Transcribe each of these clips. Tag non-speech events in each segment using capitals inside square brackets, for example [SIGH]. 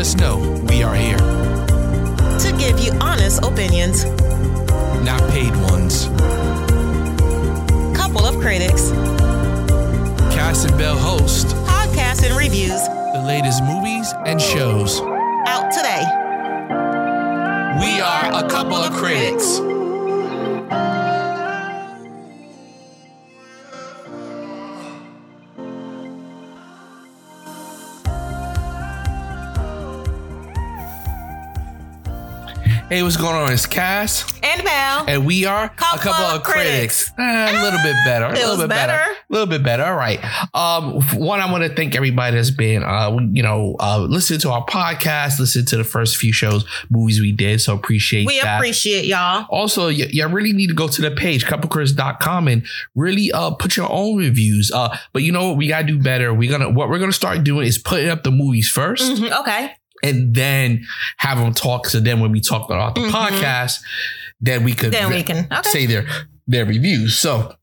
Just know we are here, To give you honest opinions, not paid ones. couple of critics, Cass and Bell host podcasts and reviews the latest movies and shows. out today. We are a couple of critics. Hey, what's going on? It's Cass, And Bell. and we are Couple a couple of of critics. critics. Eh, a little bit better. A little bit better. better. A little bit better. All right. Um, one, I want to thank everybody that's been, uh, you know, uh, listening to our podcast, listen to the first few shows, movies we did. So appreciate we that. appreciate y'all. Also, you, you really need to go to the page, couplecritics.com and really uh put your own reviews. Uh, but you know what? We gotta do better. We're gonna what we're gonna start doing is putting up the movies 1st Mhm, Okay. And then have them talk. So then when we talk about the Mhm. podcast, then we could Then we can. Okay. say their their reviews. So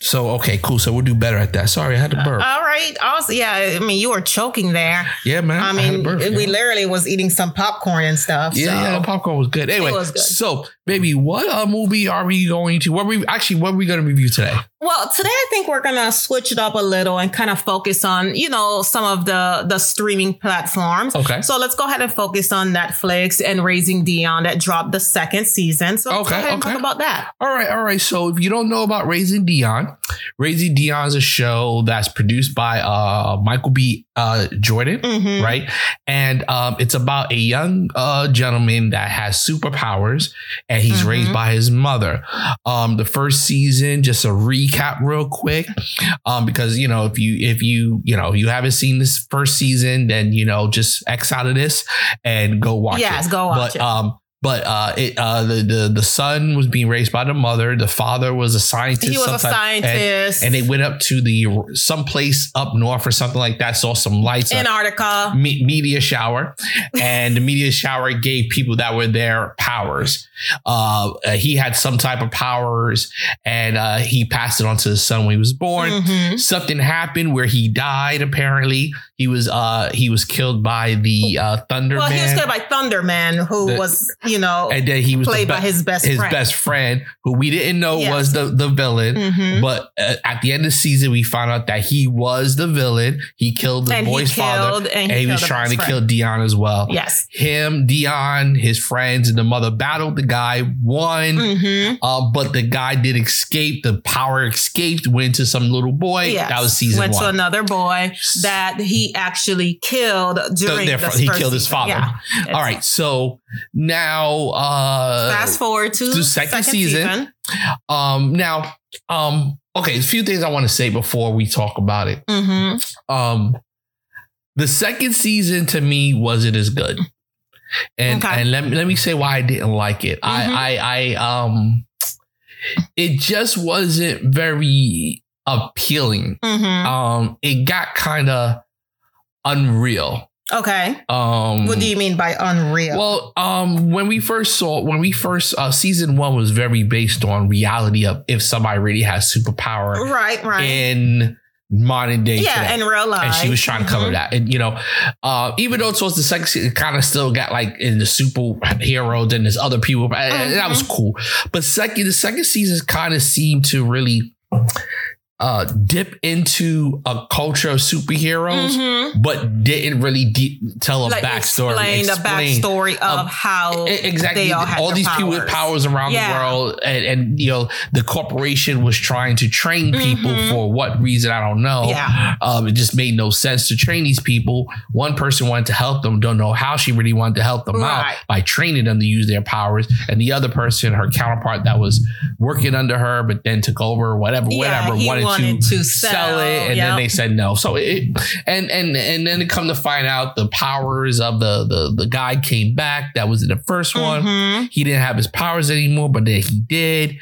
so okay, cool. So we'll do better at that. Sorry, I had to burp. All right. Also, yeah. I mean, you were choking there. yeah, man. I mean, burp, we man. literally was eating some popcorn and stuff. Yeah, so. yeah, the popcorn was good. Anyway, was good. so baby, what uh, movie are we going to? What we actually what are we going to review today? Well, today I think we're gonna switch it up a little and kind of focus on, you know, some of the the streaming platforms. Okay. So let's go ahead and focus on Netflix and Raising Dion that dropped the second season. So let's Okay, go ahead and okay. talk about that. All right, all right. So if you don't know about Raising Dion, Raising Dion is a show that's produced by uh, Michael B. Uh, Jordan, Mhm. right? And um, it's about a young uh, gentleman that has superpowers, and he's Mhm. raised by his mother. Um, the first season, just a recap real quick, um, because you know if you if you you know you haven't seen this first season, then you know just X out of this and go watch it Yes, go watch but it. um but uh it uh the, the the son was being raised by the mother the father was a scientist he was a sometime- and- scientist. and, they went up to the someplace up north or something like that saw some lights Antarctica. me- meteor shower and the meteor shower gave people that were there powers uh uh, he had some type of powers and uh he passed it on to his son when he was born Mhm. something happened where he died apparently he was uh he was killed by the uh thunder Well, he was killed by Thunderman, who The- was, you know, and then he was played the by his best his friend. best friend, who we didn't know Yes. was the the villain. Mhm. But uh, at the end of the season, we found out that he was the villain. He killed the And boy's father, killed- and and he he, was trying to kill. Dion as well. Yes. Him, Dion, his friends, and the mother battled the guy. Won. hmm Uh, but the guy did escape. The power escaped. Went to some little boy. Yes. That was season Went to another boy that he actually killed during the fa- he killed his father. Yeah. All right. So now, uh, Fast forward to the second season. um, now, um, okay, a few things I want to say before we talk about it. hmm Um, the second season to me wasn't as good, and Okay. and let me let me say why I didn't like it. Mhm. I I I um, it just wasn't very appealing. hmm Um, it got kind of unreal. Okay. Um, What do you mean by unreal? well, um, when we first saw, when we first, uh, season one was very based on reality of if somebody really has superpower right, right. in modern day. yeah, today. in real life. and she was trying to cover Mhm. that. And you know, uh, even though towards the second season, it kind of still got like in the superhero, then there's other people. and- and that was Mm-hmm. cool. But second, the second season kind of seemed to really uh, dip into a culture of superheroes, Mhm. but didn't really de- tell a Like backstory. explain the explain- backstory of um, how exactly they all, all, these people with powers around Yeah. the world and, and you know the corporation was trying to train people Mhm. for what reason i don't know Yeah. um, it just made no sense to train these people one person wanted to help them don't know how she really wanted to help them out by training them to use their powers and the other person her counterpart that was working under her but then took over whatever Yeah, whatever wanted, wanted to, to sell, sell, it and then they said no so it and and and then come to find out the powers of the the the guy came back that was in the first one Mhm. he didn't have his powers anymore, but then he did.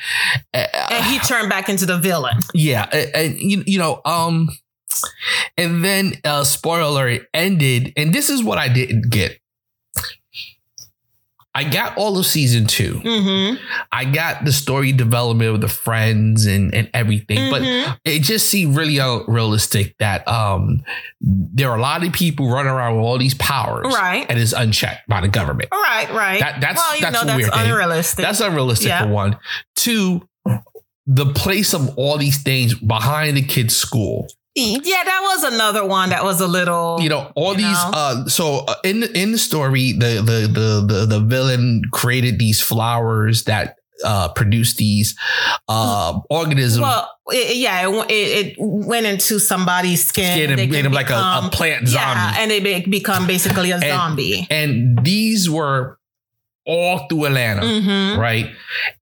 And he turned back into the villain. yeah, and, and you, you know, um, and then uh, spoiler alert, ended, and this is what I didn't get. I got all of season 2 Mm-hmm. I got the story development with the friends and, and everything, Mhm. but it just seemed really unrealistic that um there are a lot of people running around with all these powers, Right. And it's unchecked by the government. Right, right. That- that's- well, you that's that's weird thing. unrealistic. That's unrealistic Yeah. for one. Two, the place of all these things behind the kid's school. Yeah, that was another one that was a little. You know, all You these. know? Uh, so uh, in the, in the story, the, the the the the villain created these flowers that uh produce these uh organisms. well, it, yeah, it, it, went into somebody's skin. Skin and made him like a, a plant Yeah, zombie. and they be, become basically a And- zombie. And these were all through Atlanta. hmm right?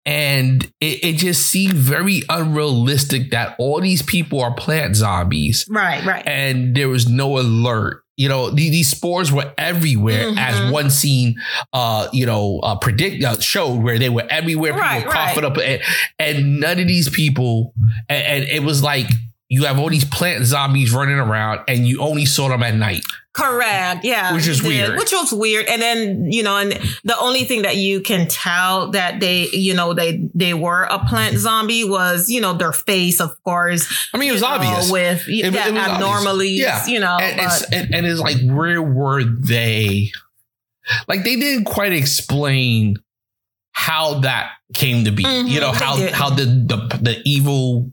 And it, it just seemed very unrealistic that all these people are plant zombies Right, right. and there was no alert. You know, these, these spores were everywhere, Mhm. as one scene, uh, you know, uh, predict uh, showed where they were everywhere. People Right, were coughing right. up, and, and none of these people, and, and it was like you have all these plant zombies running around, and you only saw them at night. Correct. Yeah. Which is did, weird. Which was weird. And then, you know, and the only thing that you can tell that they, you know, they they were a plant zombie was, you know, their face, of course. I mean, it was know, obvious. with It yeah, it abnormalities, Yeah. you know. and, it's, and, and it's like where were they like they didn't quite explain how that came to be Mhm, you know how how the the, the evil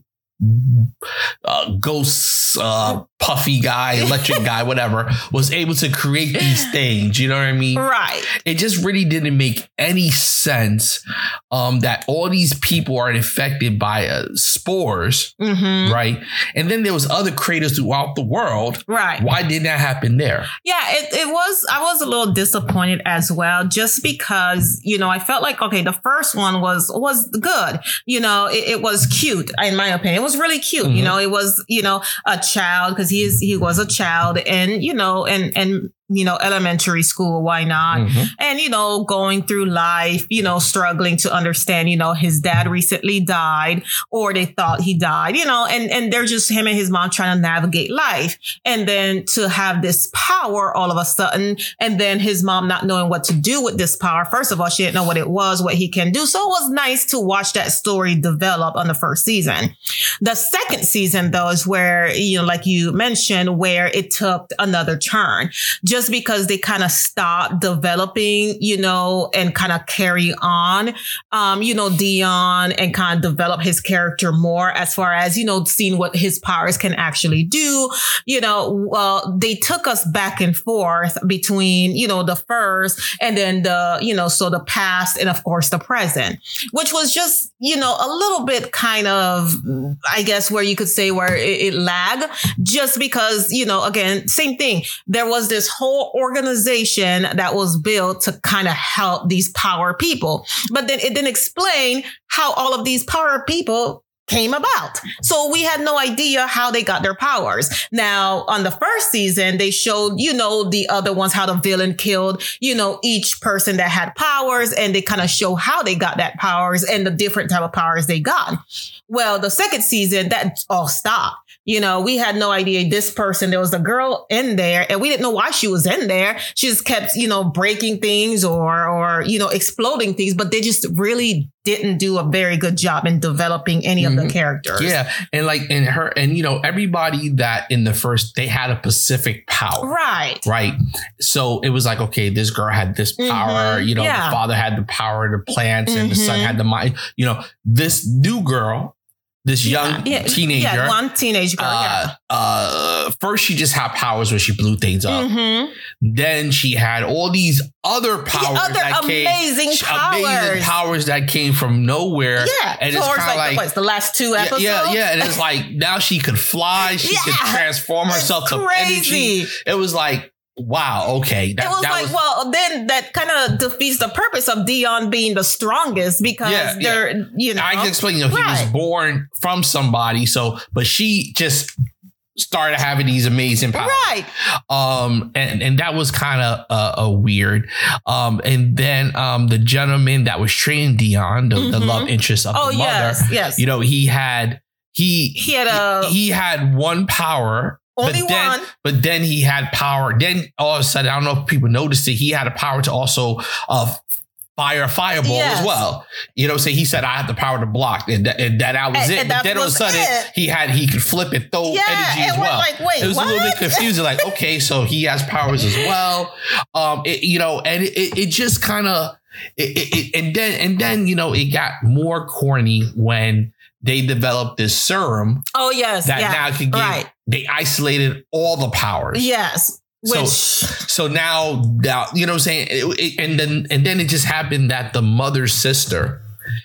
uh, ghost uh, puffy guy electric guy [LAUGHS] whatever was able to create these things you know what i mean right. it just really didn't make any sense um, that all these people are infected by uh, spores hmm right and then there was other creators throughout the world Right. why didn't that happen there? Yeah, it, it was, I was a little disappointed as well, just because, you know, I felt like, okay, the first one was, was good. You know, it, it was cute, in my opinion. It was really cute. You Mhm. know, it was, you know, a child because he is, he was a child and, you know, and, and, you know, elementary school, why not? Mhm. and you know going through life you know struggling to understand you know his dad recently died or they thought he died you know and and they're just him and his mom trying to navigate life. And then to have this power all of a sudden and then his mom not knowing what to do with this power. First of all she didn't know what it was what he can do. So it was nice to watch that story develop on the first season. The second season though is where you know like you mentioned where it took another turn. Just because they kind of stop developing, you know, and kind of carry on, um, you know, Dion and kind of develop his character more as far as, you know, seeing what his powers can actually do. You know, well, they took us back and forth between, you know, the first and then the, you know, so the past and of course the present, which was just, you know, a little bit kind of, I guess, where you could say where it, it lagged just because, you know, again, same thing. There was this whole organization that was built to kind of help these power people, but then it didn't explain how all of these power people came about. So we had no idea how they got their powers. Now, on the first season, they showed, you know, the other ones, how the villain killed, you know, each person that had powers and they kind of show how they got that powers and the different type of powers they got. Well, the second season, that all stopped. You know, we had no idea this person, there was a girl in there and we didn't know why she was in there. She just kept, you know, breaking things or, or, you know, exploding things, but they just really didn't do a very good job in developing any of the Mhm. characters. Yeah, and like and her and you know everybody that in the first they had a specific power. Right. Right. So it was like, okay, this girl had this power, Mhm. you know, Yeah. the father had the power to plants and the son Mhm. had the mind. You know, this new girl, this young Yeah. teenager, Yeah, one teenage girl. uh, uh, first she just had powers where she blew things yeah. up. Mhm. Then she had all these other powers other that came, amazing powers. amazing powers that came from nowhere. Yeah. And it's towards kinda like, like- what's the last two episodes? yeah, yeah. And it's [LAUGHS] like now she could fly. She could transform herself to energy. It was like, wow, okay. That, it was like, was, well, then that kind of defeats the purpose of Dion being the strongest because Yeah, yeah. they're, you know, I can explain. You know, he was born from somebody. So, but she just started having these amazing powers. right. Um, and and that was kind of uh, a weird. Um, and then um, the gentleman that was training Dion, the, the Mhm. love interest of Oh the mother, yes, yes. you know, he had he he had a he had one power. Only but then, one. But then he had power. Then all of a sudden, I don't know if people noticed it. He had a power to also uh, fire a fireball Yes. as well. You know, say he said I have the power to block, and that, and that, that was And- it. and but then all of a sudden it. he had he could flip and throw Yeah, energy as well. like, wait, it was a little bit what? confusing. Like, [LAUGHS] okay, so he has powers as well. Um, it, you know, and it, it, it just kind of it, it, it- and then and then you know it got more corny when they developed this serum Oh yes, that yeah, now could give right. they isolated all the powers. Yes, So- which So now, now you know what I'm saying, It- it- and then and then it just happened that the mother's sister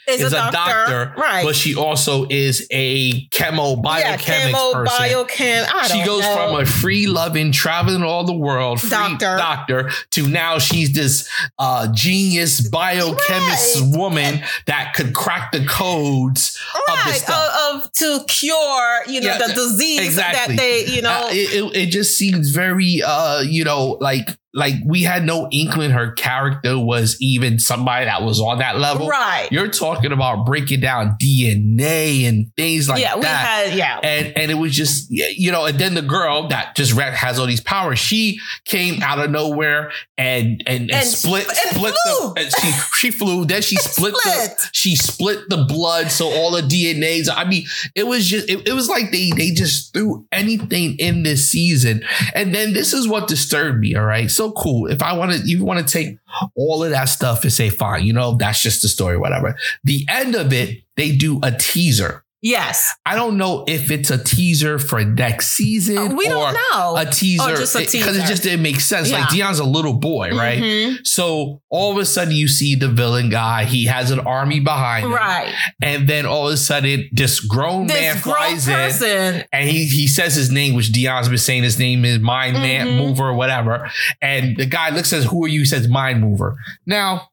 is, is a, doctor, doctor, right? but she also is a chemo yeah, biochemist chemo, person. biochem. She goes know. from a free loving, traveling all the world, free Doctor. doctor, to now she's this uh, genius biochemist Right. woman that could crack the codes right stuff. of, of to cure you know Yeah, the disease exactly. that they you know Uh, it, it, it just seems very uh you know like like we had no inkling her character was even somebody that was on that level. Right. You're talking about breaking down dna and things like yeah we had yeah. And and it was just you know and then the girl that just has all these powers she came out of nowhere and and, and, And split and split flew. the and she she flew. Then she [LAUGHS] split, Split. the she split the blood. So all the dnas i mean it was just it, it was like they they just threw anything in this season. And then this is what disturbed me all right? So cool. If i want to you want to take all of that stuff and say fine you know that's just the story whatever. The end of it they do a teaser yes I don't know if it's a teaser for next season we or don't know a teaser just a because it teaser. just didn't make sense. Like Dion's a little boy, right? Mhm. So all of a sudden you see the villain guy. He has an army behind him, right and then all of a sudden this grown man this grown flies in. And he, he says his name, which Dion's been saying his name is Mind Man Mhm. Mover or whatever. And the guy looks says, Who are you? He says Mind Mover. Now,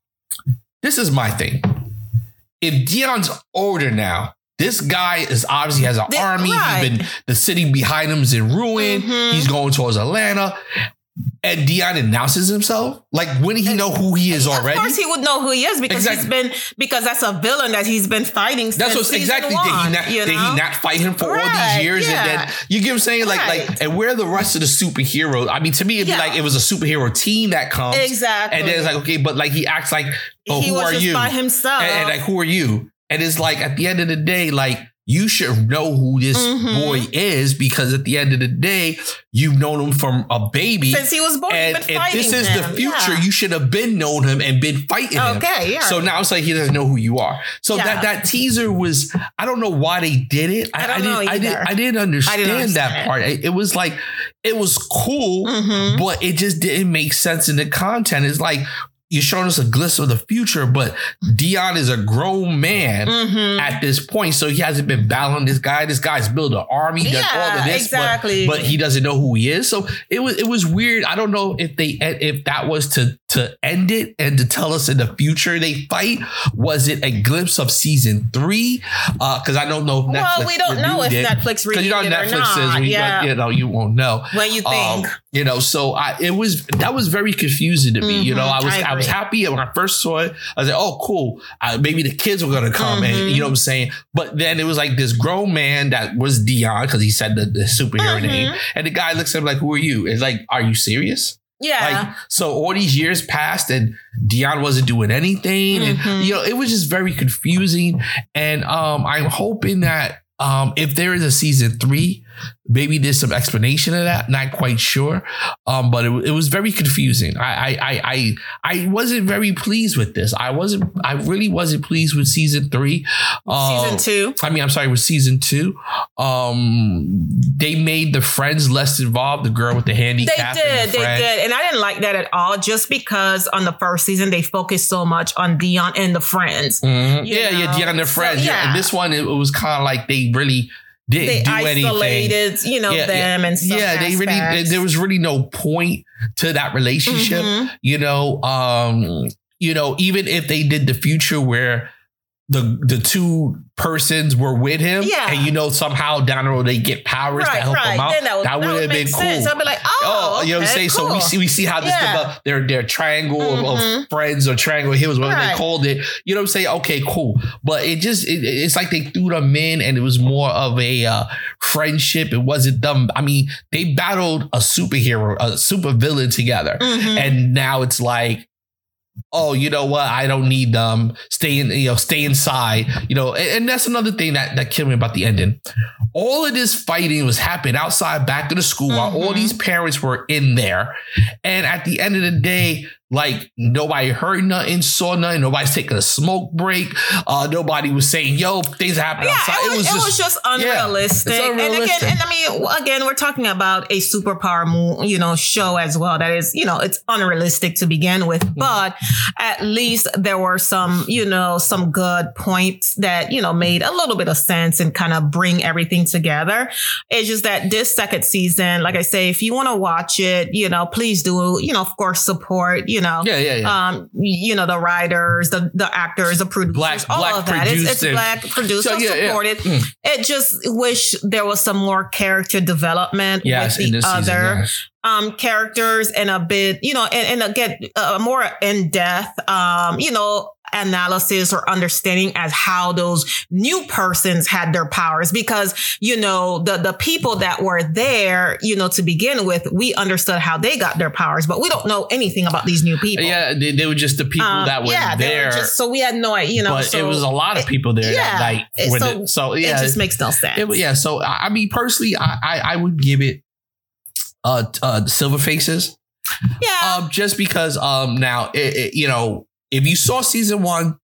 this is my thing. If Dion's older now, this guy is obviously has an Th- army. right. He's been the city behind him is in ruin. Mhm. He's going towards Atlanta. And Dion announces himself. Like, wouldn't he know who he is already? Of course, he would know who he is because Exactly. he's been because that's a villain that he's been fighting. That's since what season exactly One, did he not you did he not fight him for all these years yeah. and then you get what I'm saying like Right. like and where are the rest of the superheroes? I mean to me it'd be Yeah. like it was a superhero team that comes exactly. and then it's like okay but like he acts like oh, he who are you by himself. and, and like who are you and it's like at the end of the day like you should know who this Mhm. boy is because at the end of the day you've known him from a baby Since he was born, and if this is the future Yeah. you should have been known him and been fighting him Okay, yeah. so now it's like he doesn't know who you are. So Yeah. that that teaser was I don't know why they did it. I don't didn't know I didn't. I didn't understand, understand that it. part. It, it was like it was cool, Mhm. but it just didn't make sense in the content. It's like you're showing us a glimpse of the future, but Dion is a grown man Mhm. at this point, so he hasn't been battling this guy. This guy's built an army, done all Yeah, of this, but- exactly. but, he doesn't know who he is. So it was it was weird. I don't know if they if that was to to end it and to tell us in the future they fight. Was it a glimpse of season three? Because I don't know. If Well, we don't know if it. Netflix Because you know reviewed how or Netflix not. is, yeah. you know, you won't know. when you think. Um, you know, so I it was that was very confusing to me. You know, Mhm, I was I I, was happy when I first saw it. I was like, oh, cool. Uh, maybe the kids were gonna come, and Mhm. you know what I'm saying. But then it was like this grown man that was Dion because he said the, the superhero Mhm. name, and the guy looks at him like, "Who are you?" It's like, "Are you serious?" Yeah. Like, so all these years passed, and Dion wasn't doing anything, and Mhm. you know, it was just very confusing. And um, I'm hoping that um, if there is a season three, maybe there's some explanation of that. Not quite sure, um, but it, it was very confusing. I, I I I wasn't very pleased with this. I wasn't. I really wasn't pleased with season three. Season Um, two. I mean, I'm sorry, with season two, um, they made the friends less involved. The girl with the They handicap. and did, the they friend. did, and I didn't like that at all. Just because on the first season they focused so much on Dion and the friends, Mhm. You Yeah, yeah. Dion and So, friends. yeah. yeah. And this one, it, it was kind of like they really didn't they do anything. isolated, you know, Yeah, them and some yeah, they really there, was really no point to that relationship. Mhm. You know, um, you know, even if they did the future where the the two persons were with him, Yeah. and you know somehow down the road they get powers to help right. them out. Then that would, that would have been sense. cool. I'd be like, oh, Oh, you know what I'm saying? So we see we see how this Yeah. develop their their triangle of, of Mhm. friends or triangle hills, whatever they called it. You know what I'm saying? Okay, cool. But it just it, it's like they threw them in and it was more of a uh, friendship. It wasn't them. I mean, they battled a superhero, a super villain together. Mhm. And now it's like oh, you know what? I don't need them. Stay in, you know, stay inside. You know, and, and that's another thing that that killed me about the ending. All of this fighting was happening outside, back to the school, while all Mhm. these parents were in there. And at the end of the day, like nobody heard nothing, saw nothing. Nobody's taking a smoke break. Uh, nobody was saying, "Yo, things happen Yeah, outside." it was, it was just unrealistic. it's And again, and I mean, again, we're talking about a superpower, you know, show as well. That is, you know, it's unrealistic to begin with, Mm-hmm. but at least there were some, you know, some good points that you know made a little bit of sense and kind of bring everything together. It's just that this second season, like I say, if you want to watch it, you know, please do, you know, of course, support, you know, yeah, yeah, yeah. um, you know, the writers, the the actors, the producers, Black- all black of that. It's, it's black produced, So, yeah, yeah. supported. Mm. It just wish there was some more character development yes, with the this season. other yes. um characters and a bit, you know, and, and get a more in depth, um, you know, analysis or understanding as how those new persons had their powers because you know the the people that were there you know to begin with we understood how they got their powers but we don't know anything about these new people Yeah, they, they were just the people Um, that were yeah, they there. just, so we had no idea, you know. but so it was a lot of people there yeah, that night. so it. so yeah, It just makes no sense. It- yeah, so I mean, personally, I I, I would give it uh, uh Silver Faces, yeah, um, just because um now it, it, you know if you saw season one,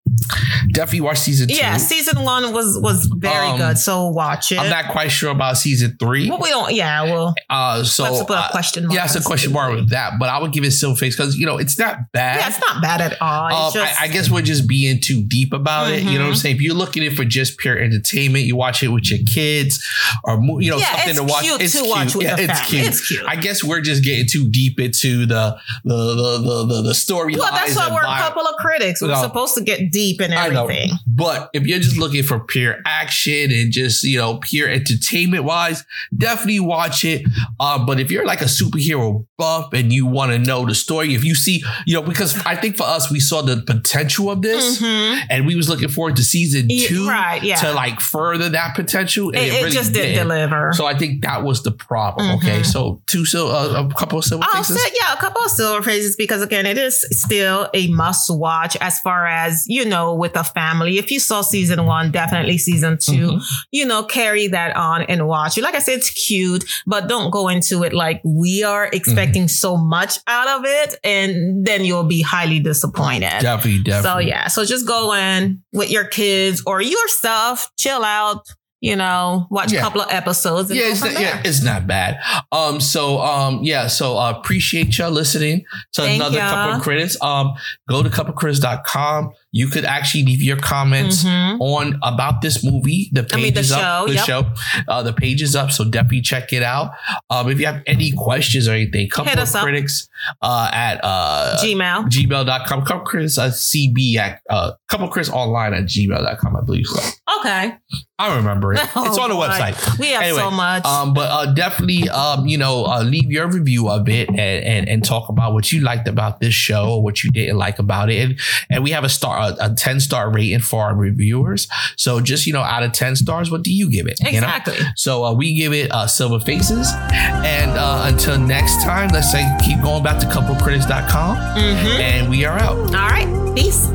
definitely watch season two. yeah. Season one was was very Um, good, so watch it. I'm not quite sure about season three. well, we don't. Yeah, well, Uh, so let's put a uh, question mark. yeah, it's a question mark with that, but I would give it a Silver Face because you know it's not bad. Yeah, it's not bad at all. Um, just, I, I guess we're just being too deep about it. You know what I'm Mhm. saying? If you're looking at it for just pure entertainment, you watch it with your kids or you know yeah, something to watch. cute it's to cute. watch with yeah, it's family. cute. It's cute. I guess we're just getting too deep into the the the the the, the story. well, that's why we're a couple of critics. We're supposed to get deep in I know. But if you're just looking for pure action and just you know pure entertainment wise, definitely watch it. Um, but if you're like a superhero buff and you want to know the story, if you see you know because I think for us we saw the potential of this. Mhm. and we was looking forward to season two right, yeah. to like further that potential. And It, it, it really just didn't did. deliver. So I think that was the problem. Okay, Mhm. so two so uh, a couple of silver I'll faces. say, yeah, a couple of silver faces because again, it is still a must watch as far as, you know, with a family. If you saw season one, definitely season 2 Mhm. you know, carry that on and watch it. Like I said, it's cute, but don't go into it like we are expecting so much out of it. And then you'll be highly disappointed. Definitely, definitely. So yeah, so just go in with your kids or yourself, chill out, you know, watch Yeah. a couple of episodes. Yeah, it's not, yeah, it's not bad. Um, so um, yeah, so uh, appreciate y'all listening to Thank another ya. couple of critics. Um, go to couplecritics.com. You could actually leave your comments Mhm. on about this movie. The page I mean, the is up. The yep. show. Uh, the page is up, so definitely check it out. Um, if you have any questions or anything, couple Hit us critics uh, at uh, Gmail. gmail.com. Couple Chris uh, CB at uh, couple Chris online at gmail.com, I believe so. Okay. I remember it. Oh, [LAUGHS] it's on the boy. website. We have Anyway, so much. Um, but uh, definitely, um, you know, uh, leave your review of it and, and and talk about what you liked about this show or what you didn't like about it. And and we have a star, a, a ten star rating for our reviewers. So just you know, out of ten stars, what do you give it? you know? exactly. So uh, we give it uh, silver faces. And uh, until next time, let's say keep going back to couplecritics.com Mhm. and we are out. All right. Peace.